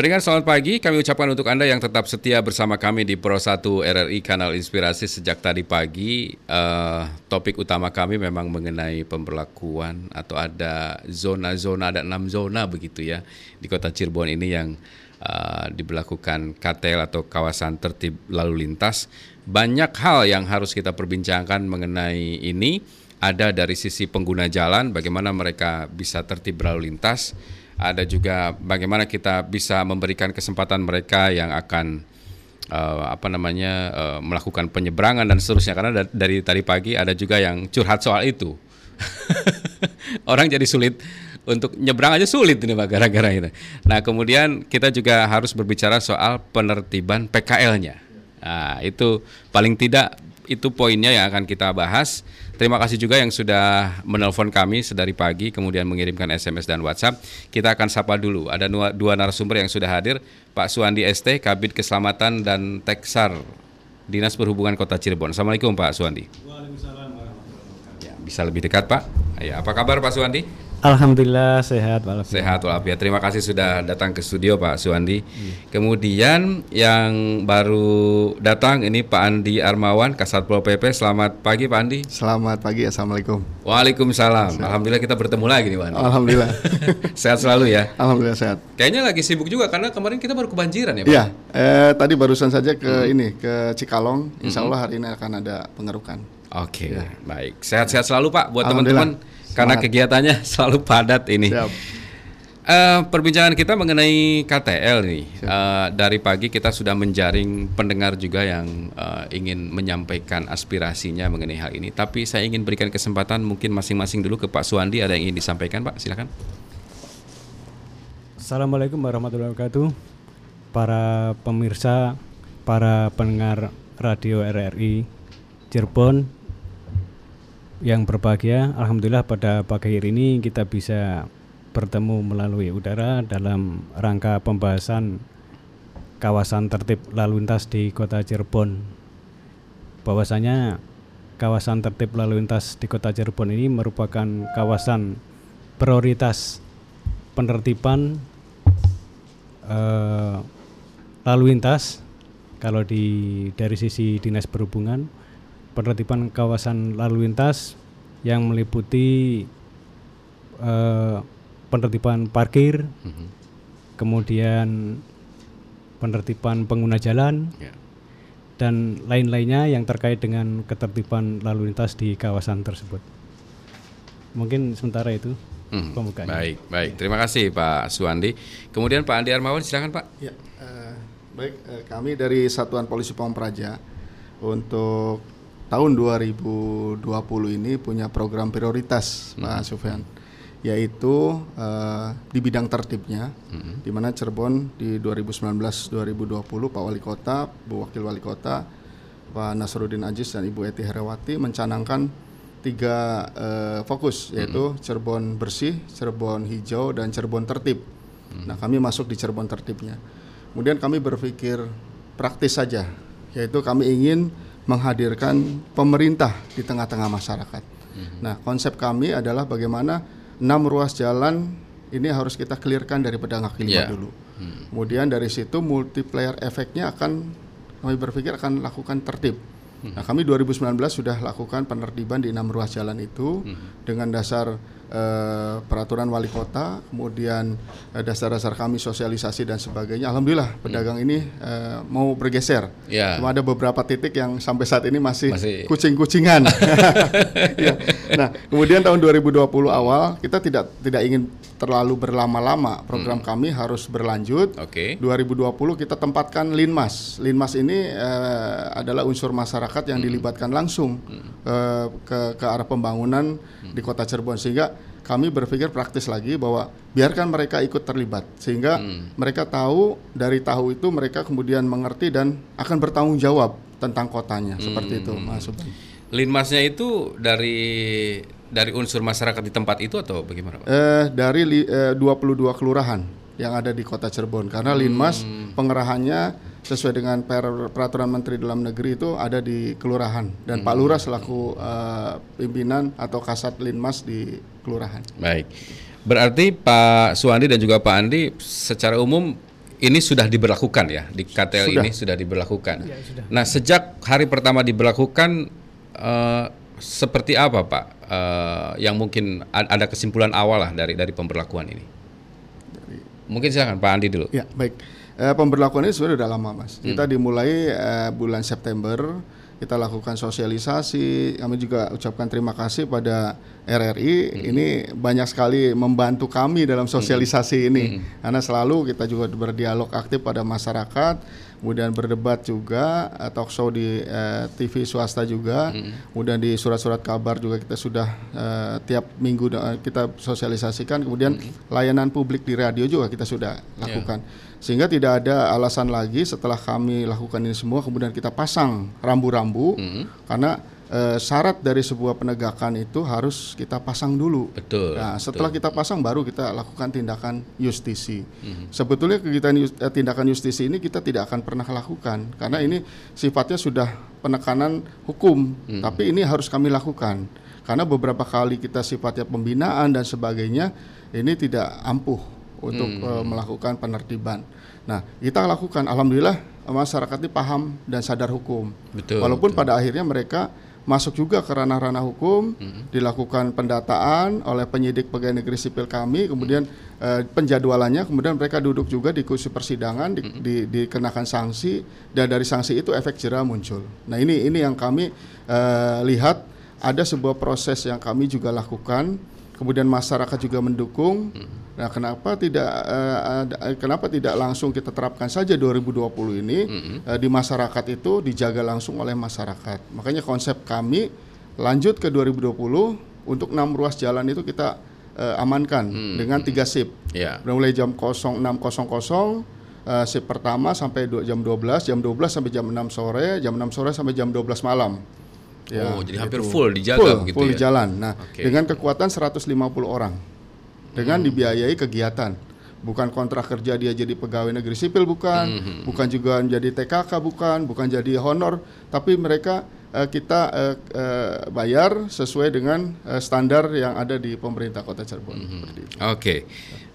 Pendengar selamat pagi, kami ucapkan untuk Anda yang tetap setia bersama kami di Pro 1 RRI Kanal Inspirasi sejak tadi pagi. Uh, topik utama kami memang mengenai pemberlakuan atau ada zona-zona, ada enam zona begitu ya di kota Cirebon ini yang uh, diberlakukan KTL atau kawasan tertib lalu lintas. Banyak hal yang harus kita perbincangkan mengenai ini. Ada dari sisi pengguna jalan, bagaimana mereka bisa tertib berlalu lintas ada juga bagaimana kita bisa memberikan kesempatan mereka yang akan uh, apa namanya uh, melakukan penyeberangan dan seterusnya karena da dari tadi pagi ada juga yang curhat soal itu orang jadi sulit untuk nyebrang aja sulit ini pak gara-gara itu. Nah kemudian kita juga harus berbicara soal penertiban PKL-nya. Nah itu paling tidak itu poinnya yang akan kita bahas. Terima kasih juga yang sudah menelpon kami sedari pagi, kemudian mengirimkan SMS dan WhatsApp. Kita akan sapa dulu. Ada dua narasumber yang sudah hadir, Pak Suandi ST, Kabit Keselamatan dan Teksar, Dinas Perhubungan Kota Cirebon. Assalamualaikum Pak Suandi. Waalaikumsalam Ya, bisa lebih dekat Pak. Ya, apa kabar Pak Suandi? Alhamdulillah sehat walafiat. Sehat walafiat. Terima kasih sudah datang ke studio Pak Suwandi. Hmm. Kemudian yang baru datang ini Pak Andi Armawan Kasatpol PP. Selamat pagi Pak Andi. Selamat pagi. Assalamualaikum. Waalaikumsalam. Sehat. Alhamdulillah kita bertemu lagi nih Pak Andi. Alhamdulillah. sehat selalu ya. Alhamdulillah sehat. Kayaknya lagi sibuk juga karena kemarin kita baru kebanjiran ya Pak. Iya. Eh, tadi barusan saja ke hmm. ini ke Cikalong. Insya Allah hari ini akan ada pengerukan. Oke, okay. ya. baik. Sehat-sehat selalu Pak buat teman-teman karena kegiatannya selalu padat ini. Siap. Uh, perbincangan kita mengenai KTL nih uh, dari pagi kita sudah menjaring pendengar juga yang uh, ingin menyampaikan aspirasinya mengenai hal ini. Tapi saya ingin berikan kesempatan mungkin masing-masing dulu ke Pak Suwandi ada yang ingin disampaikan Pak silakan. Assalamualaikum warahmatullahi wabarakatuh. Para pemirsa, para pendengar radio RRI Cirebon yang berbahagia, alhamdulillah pada pagi hari ini kita bisa bertemu melalui udara dalam rangka pembahasan kawasan tertib lalu lintas di Kota Cirebon. Bahwasanya kawasan tertib lalu lintas di Kota Cirebon ini merupakan kawasan prioritas penertiban eh, lalu lintas kalau di dari sisi dinas perhubungan penertiban kawasan lalu lintas yang meliputi uh, penertiban parkir, mm -hmm. kemudian penertiban pengguna jalan, yeah. dan lain-lainnya yang terkait dengan ketertiban lalu lintas di kawasan tersebut. Mungkin sementara itu hmm. pembukaannya. Baik, baik. Terima kasih Pak Suwandi. Kemudian Pak Andi Armawan, silakan Pak. Ya, uh, baik. Uh, kami dari Satuan Polisi Pamung Praja untuk tahun 2020 ini punya program prioritas hmm. Pak Sufyan yaitu uh, di bidang tertibnya hmm. di mana Cirebon di 2019-2020 Pak Wali Kota, Bu Wakil Wali Kota, Pak Nasruddin Ajis dan Ibu Eti Herawati mencanangkan tiga uh, fokus yaitu hmm. Cirebon bersih, Cirebon hijau dan Cirebon tertib. Hmm. Nah, kami masuk di Cirebon tertibnya. Kemudian kami berpikir praktis saja yaitu kami ingin menghadirkan pemerintah di tengah-tengah masyarakat. Mm-hmm. Nah, konsep kami adalah bagaimana enam ruas jalan ini harus kita clearkan dari pedang kaki lima yeah. dulu. Mm-hmm. Kemudian dari situ multiplier efeknya akan kami berpikir akan lakukan tertib. Mm-hmm. Nah, kami 2019 sudah lakukan penertiban di enam ruas jalan itu mm-hmm. dengan dasar uh, peraturan wali kota, kemudian uh, dasar-dasar kami sosialisasi dan sebagainya. Alhamdulillah hmm. pedagang ini uh, mau bergeser. Ya. Cuma ada beberapa titik yang sampai saat ini masih, masih. kucing-kucingan. ya. Nah, kemudian tahun 2020 awal kita tidak tidak ingin terlalu berlama-lama. Program hmm. kami harus berlanjut. Oke. Okay. 2020 kita tempatkan Linmas. Linmas ini uh, adalah unsur masyarakat yang hmm. dilibatkan langsung hmm. uh, ke ke arah pembangunan hmm. di Kota Cirebon sehingga kami berpikir praktis lagi bahwa biarkan mereka ikut terlibat sehingga hmm. mereka tahu dari tahu itu mereka kemudian mengerti dan akan bertanggung jawab tentang kotanya hmm. seperti itu Mas Subhan. Linmasnya itu dari dari unsur masyarakat di tempat itu atau bagaimana Pak? Eh, dari li, eh, 22 kelurahan yang ada di Kota Cirebon karena hmm. Linmas pengerahannya sesuai dengan per, peraturan Menteri Dalam Negeri itu ada di kelurahan dan hmm. Pak Lurah selaku uh, pimpinan atau kasat linmas di kelurahan. Baik, berarti Pak Suwandi dan juga Pak Andi secara umum ini sudah diberlakukan ya di KTL Sudah. ini sudah diberlakukan. Ya, sudah. Nah sejak hari pertama diberlakukan eh, seperti apa Pak? Eh, yang mungkin ada kesimpulan awal lah dari dari pemberlakuan ini. Mungkin silakan Pak Andi dulu. Ya, baik. Eh, pemberlakuan ini sebenarnya udah lama, Mas. Kita dimulai eh, bulan September, kita lakukan sosialisasi. Kami juga ucapkan terima kasih pada RRI. Ini banyak sekali membantu kami dalam sosialisasi ini. Karena selalu kita juga berdialog aktif pada masyarakat, kemudian berdebat juga, eh, talk show di eh, TV swasta juga, kemudian di surat-surat kabar juga kita sudah eh, tiap minggu da- kita sosialisasikan, kemudian layanan publik di radio juga kita sudah lakukan. Sehingga tidak ada alasan lagi setelah kami lakukan ini semua kemudian kita pasang rambu-rambu karena eh, syarat dari sebuah penegakan itu harus kita pasang dulu. Betul. Nah, setelah kita pasang baru kita lakukan tindakan justisi. Sebetulnya kegiatan eh, tindakan justisi ini kita tidak akan pernah lakukan karena ini sifatnya sudah penekanan hukum, tapi ini harus kami lakukan. Karena beberapa kali kita sifatnya pembinaan dan sebagainya ini tidak ampuh untuk eh, melakukan penertiban. Nah, kita lakukan alhamdulillah masyarakat ini paham dan sadar hukum. Betul, Walaupun pada akhirnya mereka masuk juga ke ranah-ranah hukum, dilakukan pendataan oleh penyidik pegawai negeri sipil kami, kemudian eh, penjadwalannya, kemudian mereka duduk juga di kursi persidangan, di, di- dikenakan sanksi, dan dari sanksi itu efek jerah muncul. Nah ini ini yang kami eh, lihat ada sebuah proses yang kami juga lakukan, kemudian masyarakat juga mendukung. Nah, kenapa tidak ada- kenapa tidak langsung kita terapkan saja 2020 ini eh, di masyarakat itu dijaga langsung oleh masyarakat. Makanya konsep kami lanjut ke 2020 untuk enam ruas jalan itu kita eh, amankan dengan tiga sip. Ya. Mulai jam 06.00 eh, sip pertama sampai jam 12, jam 12 sampai jam 6 sore, jam 6 sore sampai jam 12 malam. oh, jadi hampir gitu. full dijaga full, begitu full ya. di jalan. Nah, Oke. dengan kekuatan 150 orang. Dengan dibiayai kegiatan. Bukan kontrak kerja dia jadi pegawai negeri sipil bukan, Hmm, bukan juga menjadi TKK bukan, bukan jadi honor, tapi mereka eh, kita eh, eh, bayar sesuai dengan eh, standar yang ada di pemerintah Kota Cirebon. Hmm. Seperti itu. Oke,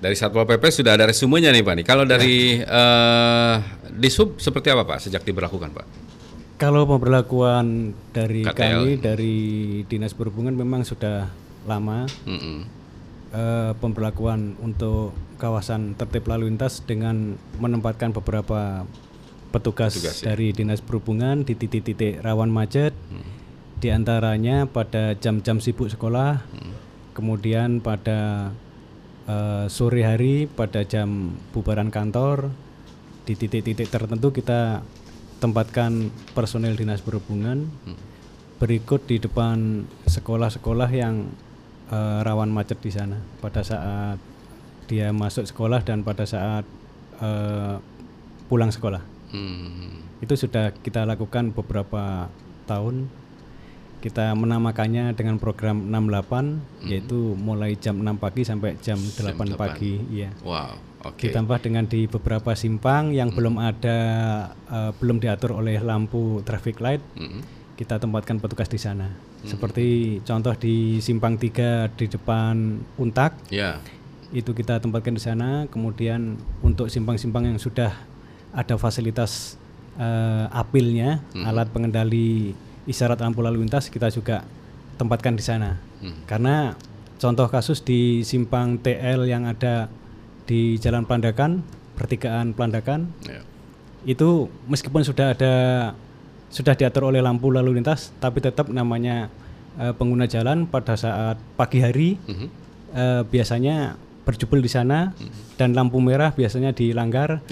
dari Satpol PP sudah ada resumenya nih Pak. Nih. Kalau dari eh, di sub seperti apa Pak sejak diberlakukan Pak? Kalau pemberlakuan dari KTL. kami dari Dinas Perhubungan memang sudah lama Mm-mm. Eh, pemberlakuan untuk kawasan tertib lalu lintas dengan menempatkan beberapa petugas, Petugas, ya. dari Dinas Perhubungan di titik-titik rawan macet, di antaranya pada jam-jam sibuk sekolah, kemudian pada eh, sore hari pada jam bubaran kantor, di titik-titik tertentu kita tempatkan personel Dinas Perhubungan. Berikut di depan sekolah-sekolah yang eh, rawan macet di sana pada saat dia masuk sekolah dan pada saat eh, pulang sekolah. Hmm. Itu sudah kita lakukan beberapa tahun. Kita menamakannya dengan program 68 yaitu mulai jam 6 pagi sampai jam 8 pagi, iya. Wow, oke. Ditambah dengan di beberapa simpang yang belum ada eh, belum diatur oleh lampu traffic light, Mm-mm. Kita tempatkan petugas di sana. Seperti contoh di simpang 3 di depan Untak Ya. itu kita tempatkan di sana. Kemudian untuk simpang-simpang yang sudah ada fasilitas eh, apilnya, alat pengendali isyarat lampu lalu lintas kita juga tempatkan di sana. Karena contoh kasus di simpang TL yang ada di Jalan Pelandakan, pertigaan Pelandakan, Ya. itu meskipun sudah ada sudah diatur oleh lampu lalu lintas, tapi tetap namanya eh, pengguna jalan pada saat pagi hari Mhm. eh, biasanya berjubel di sana dan lampu merah biasanya dilanggar.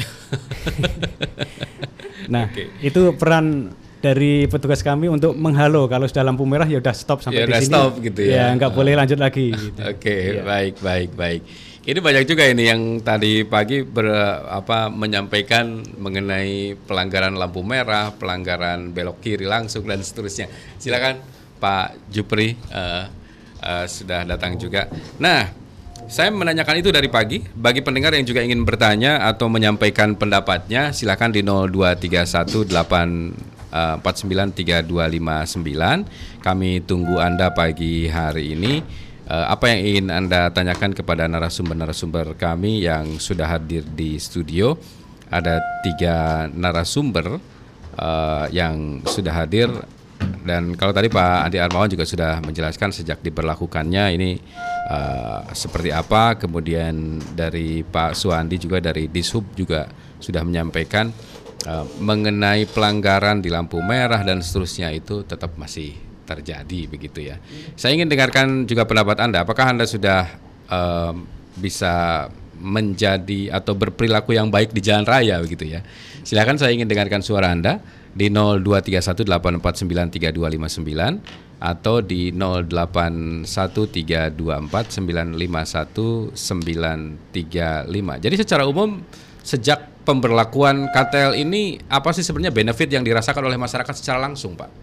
nah, itu peran dari petugas kami untuk menghalau kalau sudah lampu merah ya udah stop Ya sampai di udah sini. stop gitu ya. nggak boleh lanjut lagi. gitu. Oke, baik, baik, baik. Ini banyak juga ini yang tadi pagi ber, apa menyampaikan mengenai pelanggaran lampu merah, pelanggaran belok kiri langsung dan seterusnya. Silakan Pak Jupri eh, eh, sudah datang juga. Nah, saya menanyakan itu dari pagi. Bagi pendengar yang juga ingin bertanya atau menyampaikan pendapatnya, silakan di 02318493259. Kami tunggu Anda pagi hari ini. Eh, apa yang ingin Anda tanyakan kepada narasumber-narasumber kami yang sudah hadir di studio? Ada tiga narasumber uh, yang sudah hadir. Dan kalau tadi Pak Andi Armawan juga sudah menjelaskan sejak diberlakukannya ini uh, seperti apa, kemudian dari Pak Suandi juga dari Dishub juga sudah menyampaikan uh, mengenai pelanggaran di lampu merah dan seterusnya itu tetap masih terjadi begitu ya. Saya ingin dengarkan juga pendapat Anda. Apakah Anda sudah uh, bisa menjadi atau berperilaku yang baik di jalan raya begitu ya? Silakan saya ingin dengarkan suara Anda di 02318493259 atau di 081324951935. Jadi secara umum sejak pemberlakuan KTL ini apa sih sebenarnya benefit yang dirasakan oleh masyarakat secara langsung, Pak?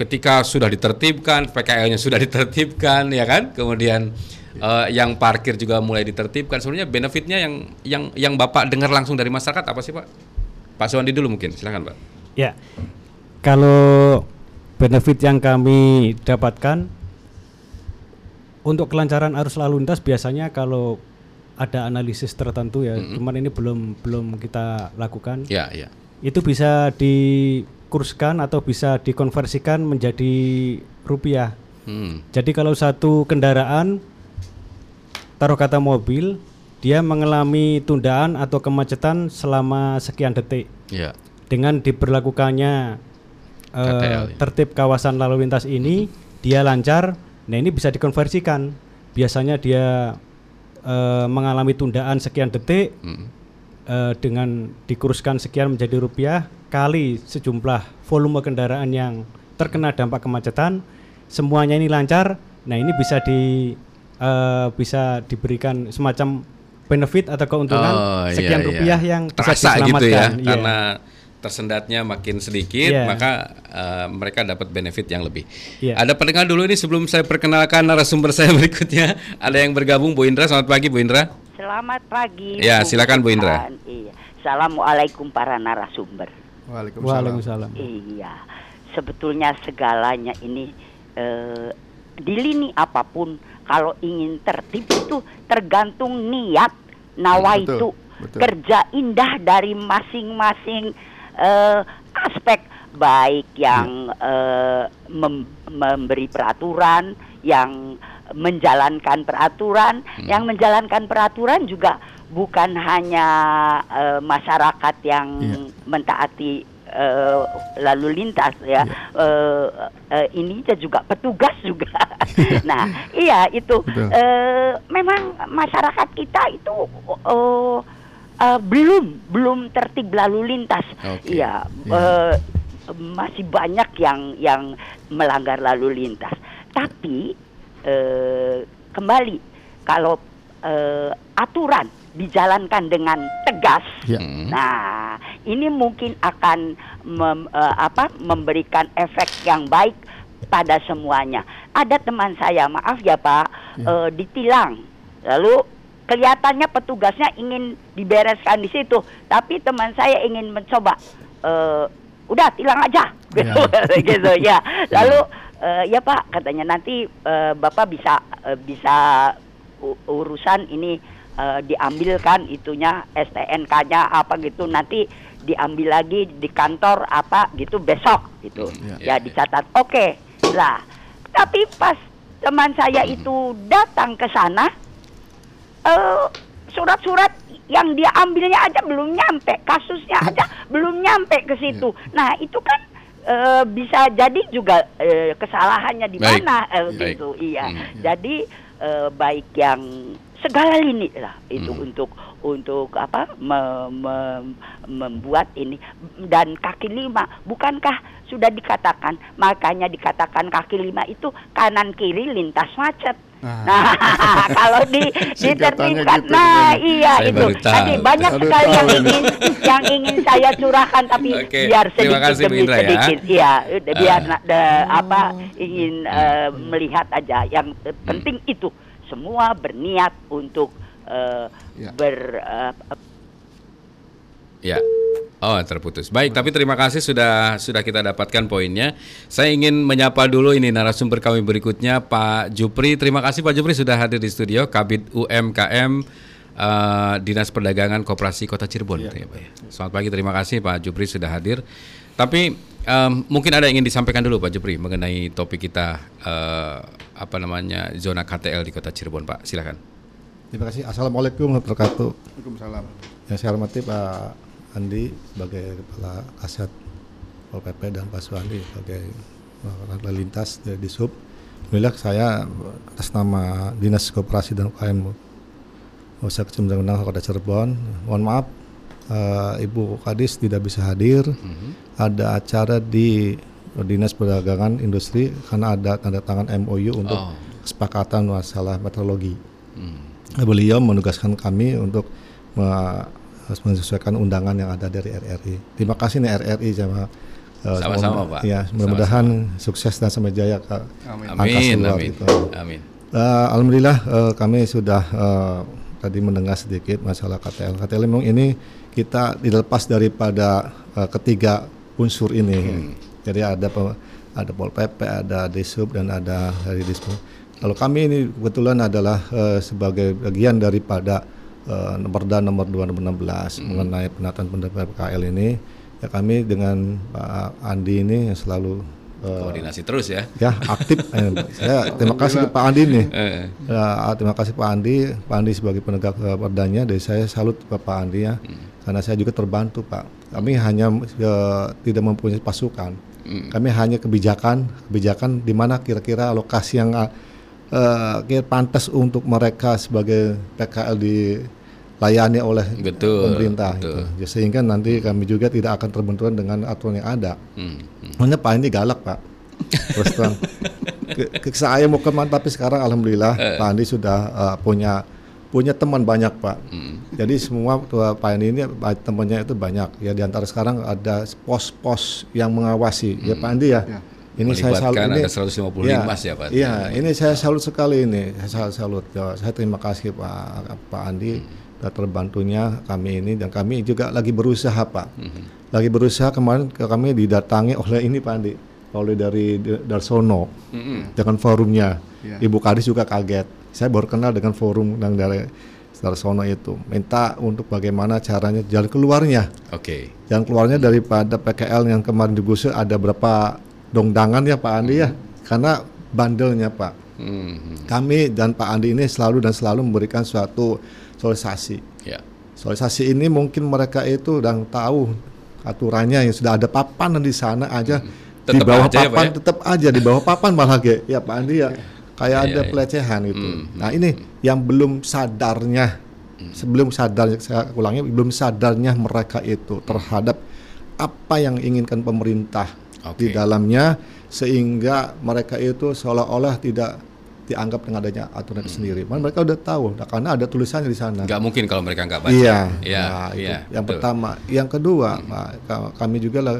Ketika sudah ditertibkan, PKL-nya sudah ditertibkan, ya kan? Kemudian uh, yang parkir juga mulai ditertibkan. Sebenarnya benefitnya yang yang yang Bapak dengar langsung dari masyarakat apa sih, Pak? Pak Suwandi dulu mungkin, silakan, Pak. Ya, kalau benefit yang kami dapatkan untuk kelancaran arus lalu lintas biasanya kalau ada analisis tertentu ya, mm-hmm. cuman ini belum belum kita lakukan. Ya, ya. Itu bisa dikurskan atau bisa dikonversikan menjadi rupiah. Hmm. Jadi kalau satu kendaraan taruh kata mobil, dia mengalami tundaan atau kemacetan selama sekian detik. Ya. Dengan diberlakukannya uh, tertib kawasan lalu lintas ini, hmm. dia lancar. Nah ini bisa dikonversikan. Biasanya dia uh, mengalami tundaan sekian detik hmm. uh, dengan dikuruskan sekian menjadi rupiah kali sejumlah volume kendaraan yang terkena dampak kemacetan. Semuanya ini lancar. Nah ini bisa di uh, bisa diberikan semacam benefit atau keuntungan oh, iya, sekian iya, rupiah yang bisa Terasa diselamatkan gitu ya, yeah. karena tersendatnya makin sedikit yeah. maka uh, mereka dapat benefit yang lebih. Yeah. Ada pendengar dulu ini sebelum saya perkenalkan narasumber saya berikutnya. Ada yang bergabung Bu Indra. Selamat pagi Bu Indra. Selamat pagi. Ya, Bu silakan Bu Indra. Iya. Assalamualaikum para narasumber. Waalaikumsalam. Waalaikumsalam. Iya. Sebetulnya segalanya ini uh, di lini apa pun kalau ingin tertib itu tergantung niat nawaitu kerja indah dari masing-masing uh, aspek baik yang uh, mem memberi peraturan yang menjalankan peraturan hmm. yang menjalankan peraturan juga bukan hanya uh, masyarakat yang yeah. mentaati uh, lalu lintas ya. Yeah. Uh, uh, ini juga petugas juga. nah, iya itu uh, memang masyarakat kita itu uh, uh, belum belum tertib lalu lintas. Okay. Iya. Yeah. Uh, masih banyak yang yang melanggar lalu lintas. Tapi uh, kembali kalau uh, aturan dijalankan dengan tegas. Ya. Nah, ini mungkin akan mem, uh, apa memberikan efek yang baik pada semuanya. Ada teman saya, maaf ya Pak, ya. Uh, ditilang. Lalu kelihatannya petugasnya ingin dibereskan di situ, tapi teman saya ingin mencoba uh, udah tilang aja gitu ya. gitu ya. Lalu uh, ya Pak katanya nanti uh, Bapak bisa uh, bisa urusan ini uh, diambilkan itunya STNK-nya apa gitu. Nanti diambil lagi di kantor apa gitu besok gitu. Ya, ya, ya dicatat. Oke okay. lah. Tapi pas teman saya itu datang ke sana uh, surat-surat yang dia ambilnya aja belum nyampe. Kasusnya aja belum nyampe ke situ. Ya. nah itu kan uh, bisa jadi juga uh, kesalahannya di mana uh, gitu. Iya. Hmm. jadi uh, baik yang segala lini lah itu hmm. untuk untuk apa me, me, membuat ini dan kaki lima bukankah sudah dikatakan makanya dikatakan kaki lima itu kanan kiri lintas macet Nah, nah kalau di ditertibkan, gitu, nah iya Saya itu. Tadi banyak sekali yang ingin yang ingin saya curahkan tapi Oke, biar sedikit kasih, demi Indra, ya. sedikit, ya, ya biar uh. de, apa ingin uh, melihat aja. Yang penting itu semua berniat untuk uh, ya. ber uh, Ya. Oh, terputus. Baik, tapi terima kasih sudah sudah kita dapatkan poinnya. Saya ingin menyapa dulu ini narasumber kami berikutnya Pak Jupri. Terima kasih Pak Jupri sudah hadir di studio Kabit UMKM uh, Dinas Perdagangan Koperasi Kota Cirebon. Iya, ya, Pak. Ya. Selamat pagi, terima kasih Pak Jupri sudah hadir. Tapi um, mungkin ada yang ingin disampaikan dulu Pak Jupri mengenai topik kita uh, apa namanya zona KTL di Kota Cirebon, Pak. Silakan. Terima kasih. Assalamualaikum warahmatullahi wabarakatuh. Waalaikumsalam. Yang saya hormati Pak Andi sebagai Kepala Kasat Pol PP dan Pak Suwandi sebagai lalu lintas dari Disub. Alhamdulillah saya atas nama Dinas Koperasi dan UKM Usaha Undang Kota Cirebon. Mohon maaf uh, Ibu Kadis tidak bisa hadir. Mm -hmm. Ada acara di Dinas Perdagangan Industri karena ada tanda tangan MOU untuk oh. kesepakatan masalah meteorologi. Mm beliau menugaskan kami untuk menyesuaikan undangan yang ada dari RRI. Terima kasih nih RRI sama uh, sama-sama Pak. Ya, mudah-mudahan sukses dan sampai jaya ke amin. Amin, amin. Gitu. amin. Uh, Alhamdulillah uh, kami sudah uh, tadi mendengar sedikit masalah KTL. KTL memang ini kita dilepas daripada uh, ketiga unsur ini. Hmm. Jadi ada ada Pol PP, ada Disub dan ada dari Disub kalau kami ini kebetulan adalah uh, sebagai bagian daripada uh, Perda nomor 2 nomor 16 hmm. mengenai penataan pendapat PKL ini ya kami dengan Pak Andi ini yang selalu uh, koordinasi terus ya. Ya, aktif. eh, saya terima kasih Pak Andi nih. Ya, terima kasih Pak Andi, Pak Andi sebagai penegak uh, perdanya dari saya salut ke Pak Andi ya. Hmm. Karena saya juga terbantu, Pak. Kami hanya uh, tidak mempunyai pasukan. Hmm. Kami hanya kebijakan, kebijakan di mana kira-kira alokasi yang uh, uh, pantas untuk mereka sebagai PKL dilayani oleh betul, pemerintah betul. Gitu. sehingga nanti kami juga tidak akan terbenturan dengan aturan yang ada. Hmm, hmm. Pak ini galak pak, terus terang. ke, ke, saya mau ke mana tapi sekarang alhamdulillah uh. Pak Andi sudah uh, punya punya teman banyak pak. Hmm. Jadi semua tua Pak Andi ini temannya itu banyak. Ya di antara sekarang ada pos-pos yang mengawasi. Ya, hmm. Ya Pak Andi ya. ya ini saya salut ini, ada 155 ya, ya Pak. Iya, ini saya salut sekali ini. Saya salut. Ya, saya terima kasih Pak Pak Andi hmm. terbantunya kami ini dan kami juga lagi berusaha Pak. Hmm. Lagi berusaha kemarin kami didatangi oleh ini Pak Andi, oleh dari Darsono hmm. dengan forumnya. Yeah. Ibu Kadis juga kaget. Saya baru kenal dengan forum yang dari Darsono itu minta untuk bagaimana caranya jalan keluarnya. Oke. Okay. Jalan keluarnya daripada PKL yang kemarin digusur ada berapa dongdangan ya Pak Andi ya karena bandelnya Pak. Hmm. Kami dan Pak Andi ini selalu dan selalu memberikan suatu sosialisasi. Ya. Sosialisasi ini mungkin mereka itu dan tahu aturannya yang sudah ada papan di sana aja hmm. di bawah aja ya, papan ya, tetap aja di bawah papan malah ya Pak Andi ya kayak ya, ada ya, pelecehan gitu. Hmm. Nah ini yang belum sadarnya hmm. sebelum sadar saya ulangi belum sadarnya mereka itu terhadap apa yang inginkan pemerintah okay. di dalamnya sehingga mereka itu seolah-olah tidak dianggap dengan adanya aturan hmm. sendiri. Man, mereka udah tahu, nah, karena ada tulisannya di sana. Gak mungkin kalau mereka nggak baca. Iya, ya, nah, itu ya, yang betul. pertama. Yang kedua, hmm. nah, kami juga lah,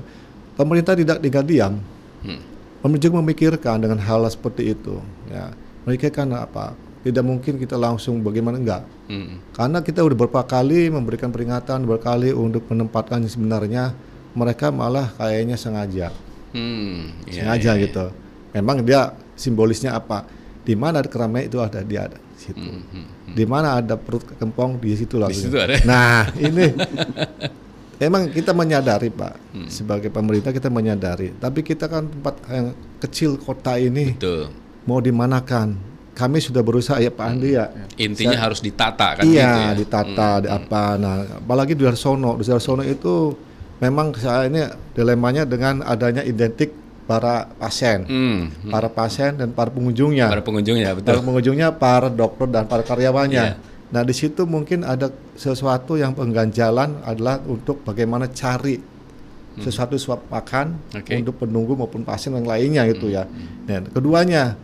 pemerintah tidak tinggal diam. Hmm. Pemerintah juga memikirkan dengan hal seperti itu. Ya, mereka kan apa? Tidak mungkin kita langsung bagaimana enggak. Hmm. Karena kita udah beberapa kali memberikan peringatan berkali untuk menempatkan sebenarnya mereka malah kayaknya sengaja Hmm, iya, sengaja iya, gitu. Memang dia simbolisnya apa? Di mana ada keramaian itu ada dia ada situ. Hmm, hmm, hmm. Di mana ada perut kempong di situ lah. Di situ ada. Nah ini emang kita menyadari pak hmm. sebagai pemerintah kita menyadari. Tapi kita kan tempat yang kecil kota ini Betul. Mau dimanakan? Kami sudah berusaha ya Pak Andi ya. Intinya Saya, harus ditata kan? Iya, gitu ya? ditata, hmm, di hmm. apa. Nah, apalagi di Darsono, di Darsono itu memang saya ini dilemanya dengan adanya identik para pasien, hmm, hmm. para pasien dan para pengunjungnya. Para pengunjungnya, betul. Para pengunjungnya, para dokter dan para karyawannya. Yeah. Nah di situ mungkin ada sesuatu yang pengganjalan adalah untuk bagaimana cari hmm. sesuatu suap makan okay. untuk penunggu maupun pasien yang lainnya gitu ya. Hmm. Dan keduanya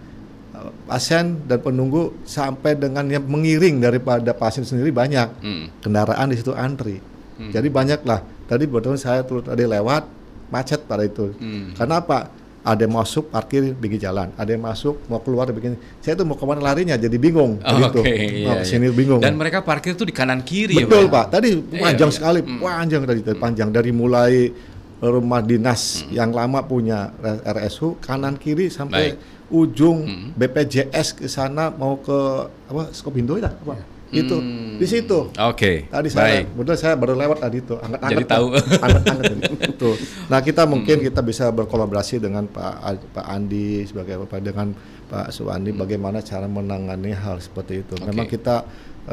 pasien dan penunggu sampai dengan yang mengiring daripada pasien sendiri banyak hmm. kendaraan di situ antri. Hmm. Jadi banyaklah Tadi betul saya turut tadi lewat macet pada itu. Hmm. Karena apa? Ada yang masuk parkir bikin jalan, ada yang masuk mau keluar bikin. Saya tuh mau ke mana larinya jadi bingung. Oh, gitu. Okay, iya, sini iya. bingung. Dan mereka parkir tuh di kanan kiri. Betul ya, pak. Tadi iya, panjang iya, sekali, hmm. panjang tadi, hmm. panjang dari mulai rumah dinas hmm. yang lama punya RSU kanan kiri sampai Baik. ujung hmm. BPJS ke sana mau ke apa Skopindo ya apa? Itu hmm. di situ. Oke. Okay. Tadi saya betul saya baru lewat tadi itu angkat Jadi tahu. Angkat angkat itu. Nah, kita mungkin hmm. kita bisa berkolaborasi dengan Pak Pak Andi sebagai Pak dengan Pak Suwandi hmm. bagaimana cara menangani hal seperti itu. Okay. Memang kita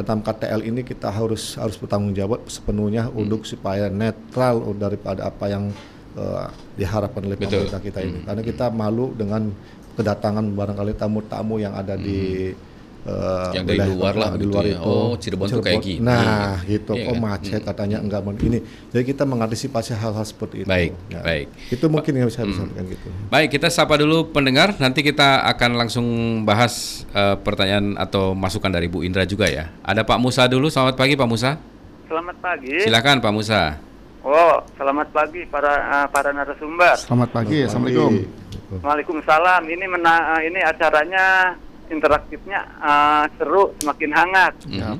dalam KTL ini kita harus harus bertanggung jawab sepenuhnya hmm. untuk supaya netral daripada apa yang uh, diharapkan oleh Betul. pemerintah kita ini. Hmm. Karena kita malu dengan kedatangan barangkali tamu-tamu yang ada hmm. di Uh, yang dari luar lah di luar gitu ya. itu. Oh, Cirebon, Cirebon tuh kayak gini. Nah, gitu. Iya, oh, kan? macet hmm. katanya enggak ini. Jadi kita mengantisipasi hal-hal seperti itu. Baik, ya. baik. Itu mungkin yang bisa hmm. disampaikan gitu. Baik, kita sapa dulu pendengar. Nanti kita akan langsung bahas uh, pertanyaan atau masukan dari Bu Indra juga ya. Ada Pak Musa dulu. Selamat pagi Pak Musa. Selamat pagi. Silakan Pak Musa. Oh, selamat pagi para uh, para narasumber. Selamat pagi. Selamat Assalamualaikum. Waalaikumsalam. Ini mena ini acaranya interaktifnya uh, seru, semakin hangat. Ya.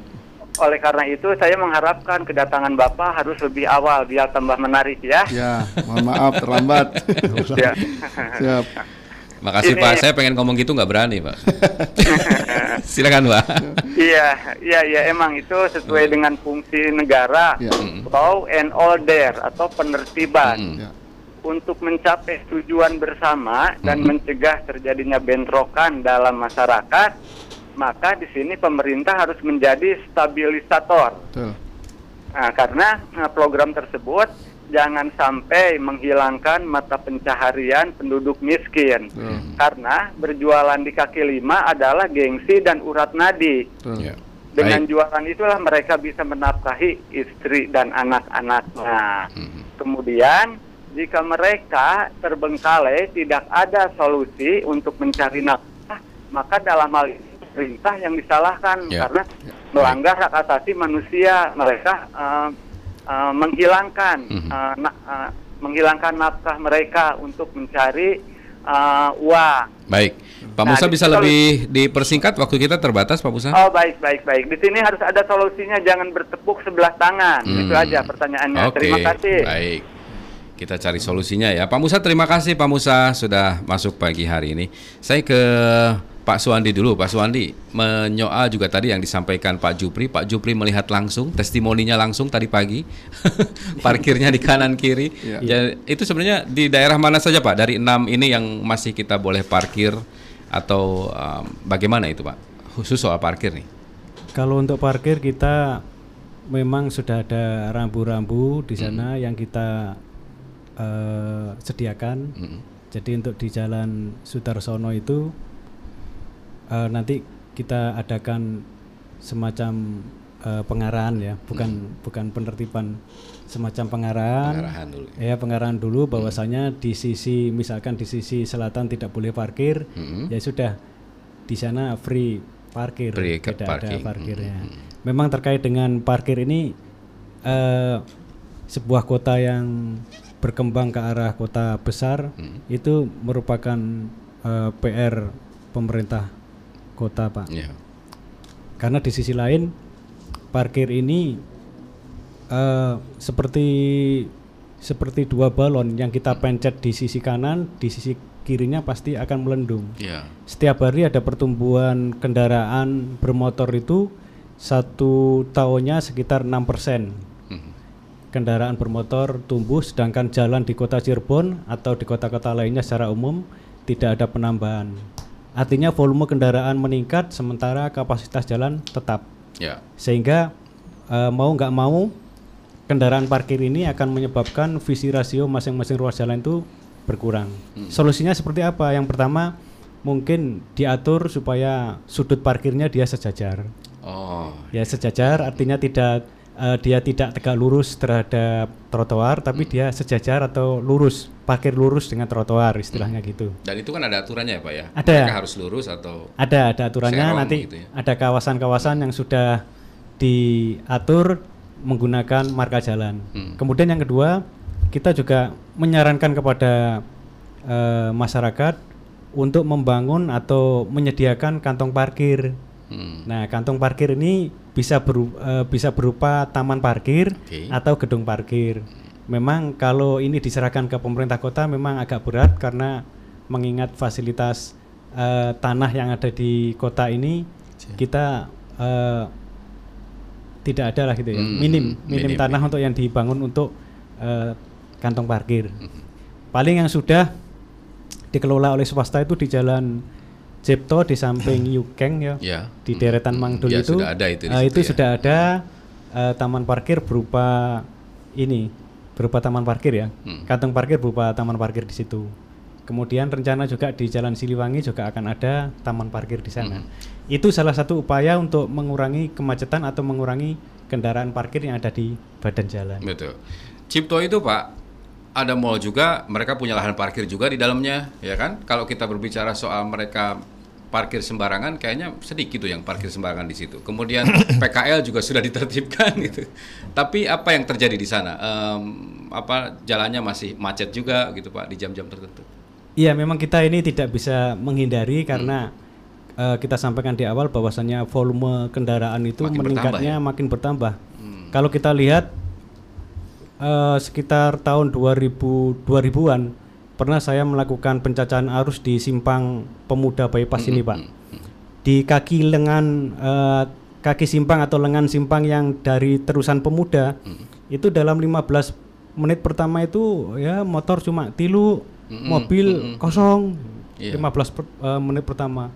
Oleh karena itu saya mengharapkan kedatangan Bapak harus lebih awal biar tambah menarik ya. Ya, mohon maaf terlambat. ya. Siap. Makasih Ini, Pak, saya pengen ngomong gitu nggak berani Pak. Silakan Pak. Iya, iya, iya emang itu sesuai hmm. dengan fungsi negara, ya. law and order atau penertiban. Hmm. Ya untuk mencapai tujuan bersama dan hmm. mencegah terjadinya bentrokan dalam masyarakat, maka di sini pemerintah harus menjadi stabilisator. Betul. Nah, karena nah, program tersebut jangan sampai menghilangkan mata pencaharian penduduk miskin. Hmm. Karena berjualan di kaki lima adalah gengsi dan urat nadi. Hmm. Dengan Baik. jualan itulah mereka bisa menafkahi istri dan anak-anaknya. Hmm. Kemudian jika mereka terbengkalai tidak ada solusi untuk mencari nafkah, maka dalam hal ini perintah yang disalahkan yeah. karena melanggar hak asasi manusia mereka uh, uh, menghilangkan mm -hmm. uh, na uh, menghilangkan nafkah mereka untuk mencari uh, uang. Baik, Pak Musa nah, bisa lebih dipersingkat waktu kita terbatas, Pak Musa. Oh baik baik baik. Di sini harus ada solusinya, jangan bertepuk sebelah tangan. Hmm. Itu aja pertanyaannya. Okay. Terima kasih. Baik kita cari solusinya ya. Pak Musa terima kasih Pak Musa sudah masuk pagi hari ini. Saya ke Pak Suwandi dulu. Pak Suwandi menyoal juga tadi yang disampaikan Pak Jupri. Pak Jupri melihat langsung testimoninya langsung tadi pagi. Parkirnya di kanan kiri. Ya. ya. itu sebenarnya di daerah mana saja Pak? Dari enam ini yang masih kita boleh parkir atau um, bagaimana itu Pak? Khusus soal parkir nih. Kalau untuk parkir kita memang sudah ada rambu-rambu di sana hmm. yang kita uh, sediakan. Mm -hmm. Jadi untuk di Jalan Sudarsono itu uh, nanti kita adakan semacam uh, pengarahan ya, bukan mm. bukan penertiban semacam pengarahan. Pengarahan dulu. Ya, pengarahan dulu bahwasanya mm. di sisi misalkan di sisi selatan tidak boleh parkir, mm. ya sudah di sana free parkir, free tidak parking. ada parkirnya. Mm. Memang terkait dengan parkir ini uh, sebuah kota yang berkembang ke arah kota besar hmm. itu merupakan uh, eh, PR pemerintah kota pak. Yeah. Karena di sisi lain parkir ini uh, seperti seperti dua balon yang kita pencet di sisi kanan, di sisi kirinya pasti akan melendung. Yeah. Setiap hari ada pertumbuhan kendaraan bermotor itu satu tahunnya sekitar enam persen kendaraan bermotor tumbuh sedangkan jalan di kota Cirebon atau di kota-kota lainnya secara umum tidak ada penambahan. Artinya volume kendaraan meningkat sementara kapasitas jalan tetap. Ya. Sehingga e, mau nggak mau kendaraan parkir ini akan menyebabkan visi rasio masing-masing ruas jalan itu berkurang. Hmm. Solusinya seperti apa? Yang pertama mungkin diatur supaya sudut parkirnya dia sejajar. Oh. Ya sejajar artinya tidak uh, dia tidak tegak lurus terhadap trotoar tapi hmm. dia sejajar atau lurus parkir lurus dengan trotoar istilahnya hmm. gitu dan itu kan ada aturannya ya pak ya ada Mereka harus lurus atau ada ada aturannya nanti gitu ya? ada kawasan-kawasan yang sudah diatur menggunakan marka jalan hmm. kemudian yang kedua kita juga menyarankan kepada uh, masyarakat untuk membangun atau menyediakan kantong parkir Hmm. Nah, kantong parkir ini bisa beru, uh, bisa berupa taman parkir okay. atau gedung parkir. Memang kalau ini diserahkan ke pemerintah kota memang agak berat karena mengingat fasilitas uh, tanah yang ada di kota ini kita uh, tidak ada lah gitu ya. Hmm, minim, minim, minim tanah minim. untuk yang dibangun untuk uh, kantong parkir. Hmm. Paling yang sudah dikelola oleh swasta itu di jalan Jepto di samping Yukeng ya, ya. di deretan Mangdul ya, itu, sudah ada itu, uh, itu ya. sudah ada uh, taman parkir berupa ini berupa taman parkir ya, hmm. kantong parkir berupa taman parkir di situ. Kemudian rencana juga di Jalan Siliwangi juga akan ada taman parkir di sana. Hmm. Itu salah satu upaya untuk mengurangi kemacetan atau mengurangi kendaraan parkir yang ada di badan jalan. Betul. Cipto itu Pak, ada mall juga, mereka punya lahan parkir juga di dalamnya, ya kan? Kalau kita berbicara soal mereka parkir sembarangan kayaknya sedikit tuh yang parkir sembarangan di situ. Kemudian PKL juga sudah ditertibkan gitu. Tapi apa yang terjadi di sana? Um, apa jalannya masih macet juga gitu Pak di jam-jam tertentu? Iya, memang kita ini tidak bisa menghindari karena hmm. uh, kita sampaikan di awal bahwasannya volume kendaraan itu makin meningkatnya bertambah, ya? makin bertambah. Hmm. Kalau kita lihat uh, sekitar tahun 2000 2000-an pernah saya melakukan pencacahan arus di simpang Pemuda Bypass ini, Pak. Di kaki lengan uh, kaki simpang atau lengan simpang yang dari terusan Pemuda itu dalam 15 menit pertama itu ya motor cuma tilu, mobil kosong. Yeah. 15 per, uh, menit pertama.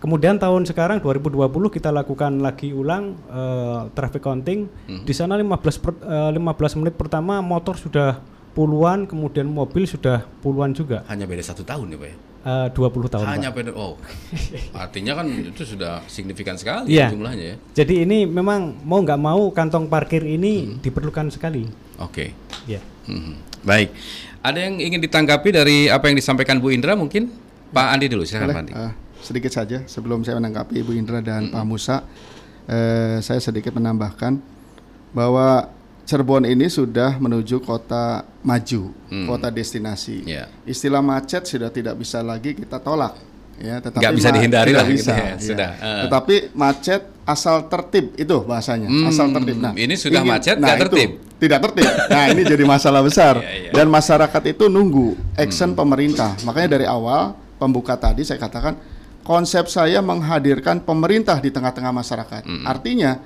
Kemudian tahun sekarang 2020 kita lakukan lagi ulang uh, traffic counting. Hmm. Di sana 15 per, uh, 15 menit pertama motor sudah puluhan, kemudian mobil sudah puluhan juga. Hanya beda satu tahun ya Pak ya? Uh, 20 tahun Hanya beda, oh artinya kan itu sudah signifikan sekali yeah. jumlahnya ya. Jadi ini memang mau nggak mau kantong parkir ini hmm. diperlukan sekali. Oke. Okay. Ya. Yeah. Hmm. Baik. Ada yang ingin ditanggapi dari apa yang disampaikan Bu Indra mungkin? Pak Andi dulu, silakan Pak Andi. Uh, sedikit saja sebelum saya menanggapi Bu Indra dan hmm. Pak Musa, eh, saya sedikit menambahkan bahwa Cirebon ini sudah menuju kota maju, hmm. kota destinasi. Yeah. Istilah macet sudah tidak bisa lagi kita tolak, ya. Tetapi nggak bisa dihindari lah, bisa, gitu ya. ya. Sudah. Uh. Tetapi macet asal tertib itu bahasanya, hmm. asal tertib. Nah, ini sudah ingin, macet nah, tertib. Itu, tidak tertib. Nah, ini jadi masalah besar. yeah, yeah. Dan masyarakat itu nunggu action hmm. pemerintah. Makanya dari awal pembuka tadi saya katakan konsep saya menghadirkan pemerintah di tengah-tengah masyarakat. Hmm. Artinya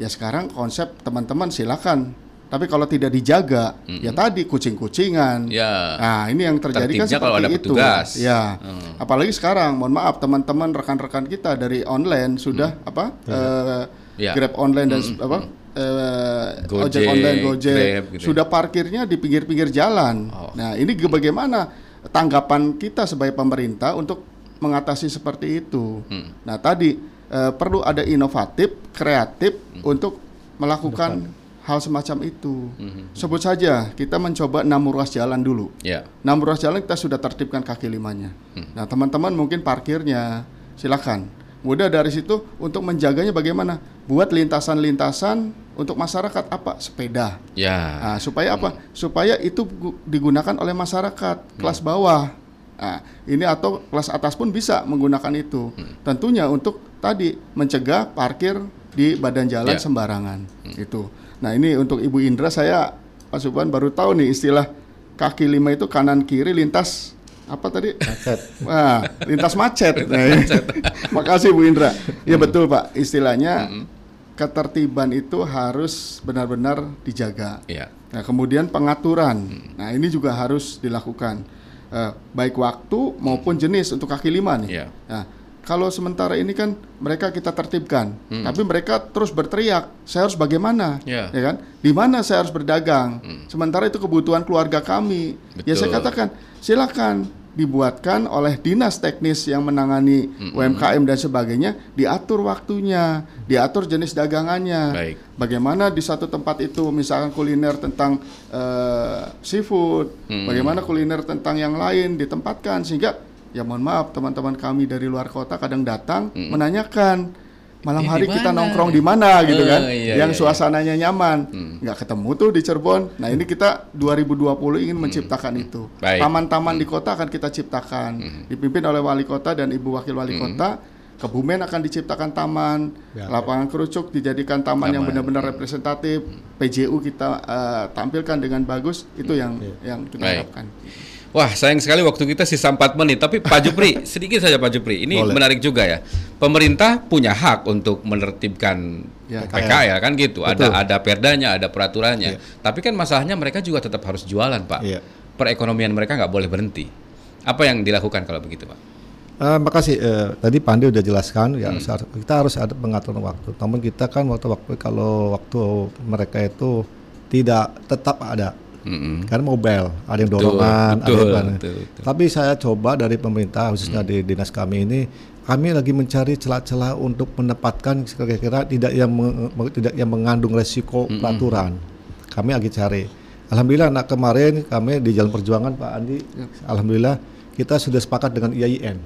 ya sekarang konsep teman-teman silakan tapi kalau tidak dijaga mm-hmm. ya tadi kucing-kucingan ya. nah ini yang terjadi kan seperti kalau ada itu petugas. ya hmm. apalagi sekarang mohon maaf teman-teman rekan-rekan kita dari online sudah hmm. apa ya. uh, ya. grab online dan hmm. apa uh, Gojek, ojek online Gojek Grab, gitu. Sudah parkirnya di pinggir-pinggir jalan oh. nah ini bagaimana tanggapan kita sebagai pemerintah untuk mengatasi seperti itu hmm. nah tadi uh, perlu ada inovatif, kreatif hmm. untuk melakukan Depan. hal semacam itu. Hmm. Sebut saja kita mencoba enam ruas jalan dulu. Yeah. Enam ruas jalan kita sudah tertibkan kaki limanya. Hmm. Nah teman-teman mungkin parkirnya silakan. Mudah dari situ untuk menjaganya bagaimana? Buat lintasan-lintasan untuk masyarakat apa? Sepeda. Ya. Nah, supaya apa? Hmm. Supaya itu digunakan oleh masyarakat kelas hmm. bawah. Nah, ini atau kelas atas pun bisa menggunakan itu. Hmm. Tentunya untuk tadi mencegah parkir di badan jalan yeah. sembarangan. Hmm. Itu. Nah, ini untuk Ibu Indra saya Pak Subhan baru tahu nih istilah kaki lima itu kanan kiri lintas apa tadi? Macet. Wah, lintas macet. nah, macet. Makasih Bu Indra. Ya hmm. betul Pak, istilahnya hmm. ketertiban itu harus benar-benar dijaga. Yeah. Nah, kemudian pengaturan. Hmm. Nah, ini juga harus dilakukan uh, baik waktu maupun jenis untuk kaki lima nih. Yeah. Nah, kalau sementara ini kan mereka kita tertibkan, hmm. tapi mereka terus berteriak, saya harus bagaimana, yeah. ya kan? Di mana saya harus berdagang? Hmm. Sementara itu kebutuhan keluarga kami. Betul. Ya saya katakan, silakan dibuatkan oleh dinas teknis yang menangani mm-hmm. UMKM dan sebagainya diatur waktunya, diatur jenis dagangannya. Baik. Bagaimana di satu tempat itu misalkan kuliner tentang uh, seafood, mm-hmm. bagaimana kuliner tentang yang lain ditempatkan sehingga ya mohon maaf teman-teman kami dari luar kota kadang datang mm-hmm. menanyakan malam hari kita nongkrong di mana gitu kan, uh, iya, yang iya, iya. suasananya nyaman, hmm. nggak ketemu tuh di Cirebon. Nah ini kita 2020 ingin hmm. menciptakan hmm. itu. Taman-taman hmm. di kota akan kita ciptakan, hmm. dipimpin oleh wali kota dan ibu wakil wali hmm. kota. Kebumen akan diciptakan taman, ya, lapangan ya. kerucuk dijadikan taman, taman. yang benar-benar representatif, PJU kita uh, tampilkan dengan bagus, itu yang ya. yang kita Baik. harapkan. Wah, sayang sekali waktu kita sisa 4 menit. Tapi Pak Jupri, sedikit saja Pak Jupri. Ini Boleh. menarik juga ya. Pemerintah punya hak untuk menertibkan ya, PKL kan gitu. Betul. Ada ada perdanya, ada peraturannya. Ya. Tapi kan masalahnya mereka juga tetap harus jualan, Pak. Ya. Perekonomian mereka nggak boleh berhenti. Apa yang dilakukan kalau begitu, Pak? Uh, makasih. Uh, tadi Pandi udah jelaskan ya hmm. kita harus ada pengaturan waktu. Namun kita kan waktu-waktu kalau waktu mereka itu tidak tetap ada. Mm-hmm. Karena mobile, ada yang dorongan, betul, ada yang betul, betul. Tapi saya coba dari pemerintah khususnya mm. di dinas kami ini, kami lagi mencari celah-celah untuk menempatkan kira-kira tidak yang tidak yang mengandung resiko mm-hmm. peraturan. Kami lagi cari. Alhamdulillah, nak kemarin kami di Jalan Perjuangan Pak Andi, alhamdulillah kita sudah sepakat dengan IAIN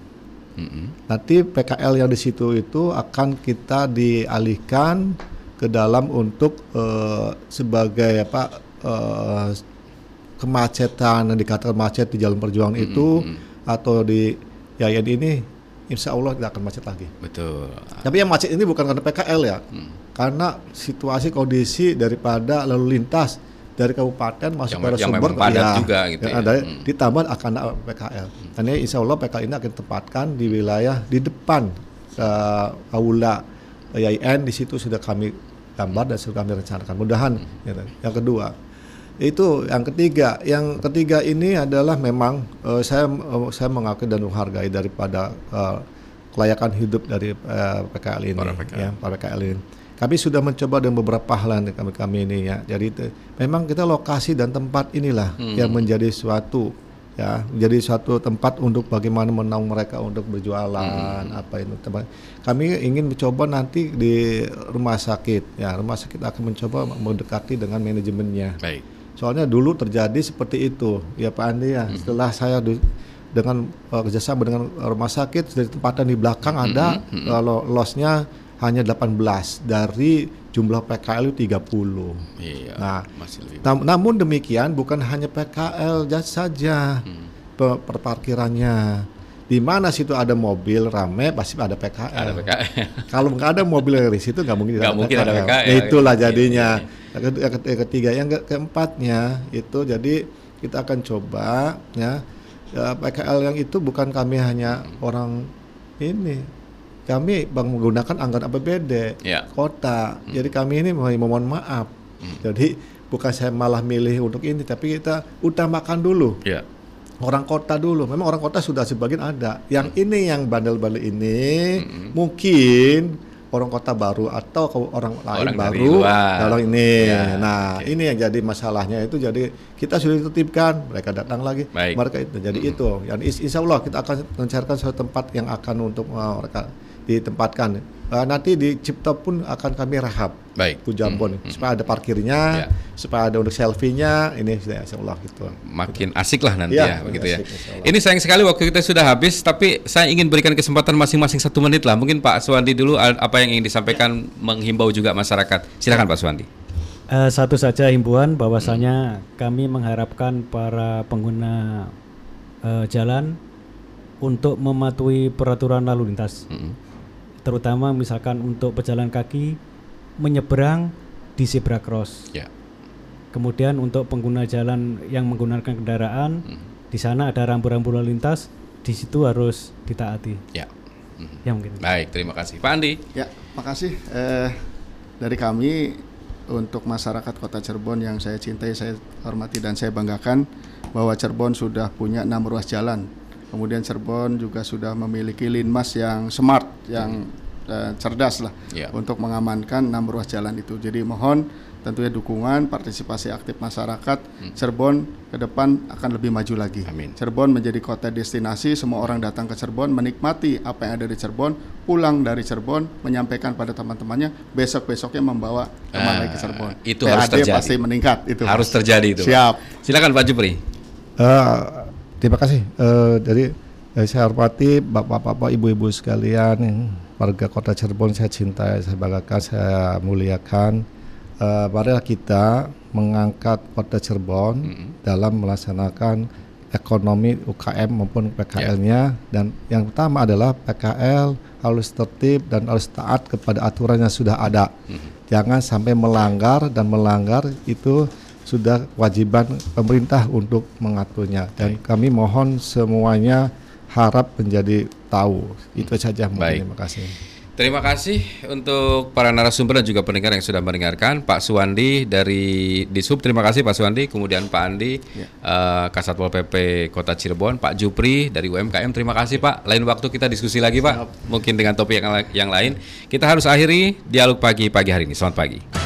hmm Nanti PKL yang di situ itu akan kita dialihkan ke dalam untuk uh, sebagai apa uh, kemacetan yang dikatakan macet di jalan perjuangan mm-hmm. itu atau di Yayan ini insya Allah tidak akan macet lagi. Betul. Tapi yang macet ini bukan karena PKL ya, hmm. karena situasi kondisi daripada lalu lintas dari kabupaten masuk ke sumber padat ya, juga gitu yang ya. ada hmm. ditambah akan ada PKL. Hmm. Insya Allah PKL ini akan ditempatkan di wilayah di depan uh, aula IAIN di situ sudah kami gambar dan sudah kami rencanakan. Mudahan hmm. gitu. yang kedua itu yang ketiga yang ketiga ini adalah memang uh, saya uh, saya mengakui dan menghargai daripada uh, kelayakan hidup dari uh, PKL ini para PKL. ya para PKL ini kami sudah mencoba dengan beberapa hal kami kami ini ya. Jadi itu, memang kita lokasi dan tempat inilah hmm. yang menjadi suatu ya menjadi suatu tempat untuk bagaimana menaung mereka untuk berjualan hmm. apa itu tempat kami ingin mencoba nanti di rumah sakit ya rumah sakit akan mencoba mendekati dengan manajemennya Baik. Soalnya dulu terjadi seperti itu ya Pak Andi ya hmm. setelah saya di, dengan uh, kerjasama dengan rumah sakit dari tempatan di belakang ada hmm. Uh, losnya hanya 18 dari jumlah PKL itu 30. Iya, nah, masih lebih nam namun demikian bukan hanya PKL saja hmm. perparkirannya. Di mana situ ada mobil rame pasti ada PKL. Ada PKL. Kalau nggak ada mobil dari situ nggak mungkin, gak ada, mungkin PKL. ada PKL. Nah, itulah iya, jadinya. Iya, iya. Yang ketiga, yang ke keempatnya itu jadi kita akan coba ya, ya PKL yang itu bukan kami hanya hmm. orang ini kami bang menggunakan anggaran APBD ya. kota. Hmm. Jadi kami ini mohon maaf. Hmm. Jadi bukan saya malah milih untuk ini, tapi kita utamakan dulu. Ya. Orang kota dulu. Memang orang kota sudah sebagian ada. Yang hmm. ini yang bandel-bandel ini hmm. mungkin orang kota baru atau orang lain orang baru kalau ini. Ya, nah, okay. ini yang jadi masalahnya itu jadi kita sudah tertibkan, mereka datang lagi, Baik. mereka itu. Jadi hmm. itu. Yang insya Allah kita akan mencarikan suatu tempat yang akan untuk uh, mereka ditempatkan. Uh, nanti di Cipta pun akan kami rahab. Baik. Pujambon hmm, hmm. supaya ada parkirnya, ya. supaya ada untuk selfie-nya, ini insya Allah gitu. Makin gitu. asik lah nanti ya, ya begitu ya. Ini sayang sekali waktu kita sudah habis, tapi saya ingin berikan kesempatan masing-masing satu menit lah. Mungkin Pak Suwandi dulu apa yang ingin disampaikan ya. menghimbau juga masyarakat. Silakan Pak Suwandi. Uh, satu saja himbauan bahwasanya hmm. kami mengharapkan para pengguna uh, jalan untuk mematuhi peraturan lalu lintas. Hmm terutama misalkan untuk pejalan kaki menyeberang di zebra cross. Ya. Kemudian untuk pengguna jalan yang menggunakan kendaraan hmm. di sana ada rambu-rambu lalu lintas, di situ harus ditaati. Ya. Hmm. Ya mungkin. Baik, terima kasih. Pak Andi. Ya, makasih eh, dari kami untuk masyarakat Kota Cirebon yang saya cintai, saya hormati dan saya banggakan bahwa Cirebon sudah punya enam ruas jalan Kemudian Cirebon juga sudah memiliki linmas yang smart, yang uh, cerdas lah yeah. untuk mengamankan enam ruas jalan itu. Jadi mohon tentunya dukungan, partisipasi aktif masyarakat. Hmm. Cirebon ke depan akan lebih maju lagi. Amin. Cirebon menjadi kota destinasi, semua orang datang ke Cirebon menikmati apa yang ada di Cirebon, pulang dari Cirebon menyampaikan pada teman-temannya, besok-besoknya membawa teman uh, lagi ke Cirebon. Itu PAD harus terjadi. pasti meningkat itu. Harus terjadi itu. Siap. Silakan Pak Jupri. Uh, Terima kasih. Uh, dari uh, saya hormati bapak-bapak, ibu-ibu sekalian, warga Kota Cirebon saya cintai, saya banggakan, saya muliakan. Uh, marilah kita mengangkat Kota Cirebon mm -hmm. dalam melaksanakan ekonomi UKM maupun PKL-nya yeah. dan yang pertama adalah PKL harus tertib dan harus taat kepada aturan yang sudah ada. Mm-hmm. Jangan sampai melanggar dan melanggar itu sudah kewajiban pemerintah untuk mengaturnya dan Baik. kami mohon semuanya harap menjadi tahu. Itu saja mungkin. Terima kasih. Terima kasih untuk para narasumber dan juga pendengar yang sudah mendengarkan. Pak Suwandi dari Disub, terima kasih Pak Suwandi. Kemudian Pak Andi, ya. uh, Kasatpol PP Kota Cirebon. Pak Jupri dari UMKM, terima kasih Pak. Lain waktu kita diskusi lagi Pak, mungkin dengan topik yang, yang lain. Kita harus akhiri dialog pagi pagi hari ini. Selamat pagi.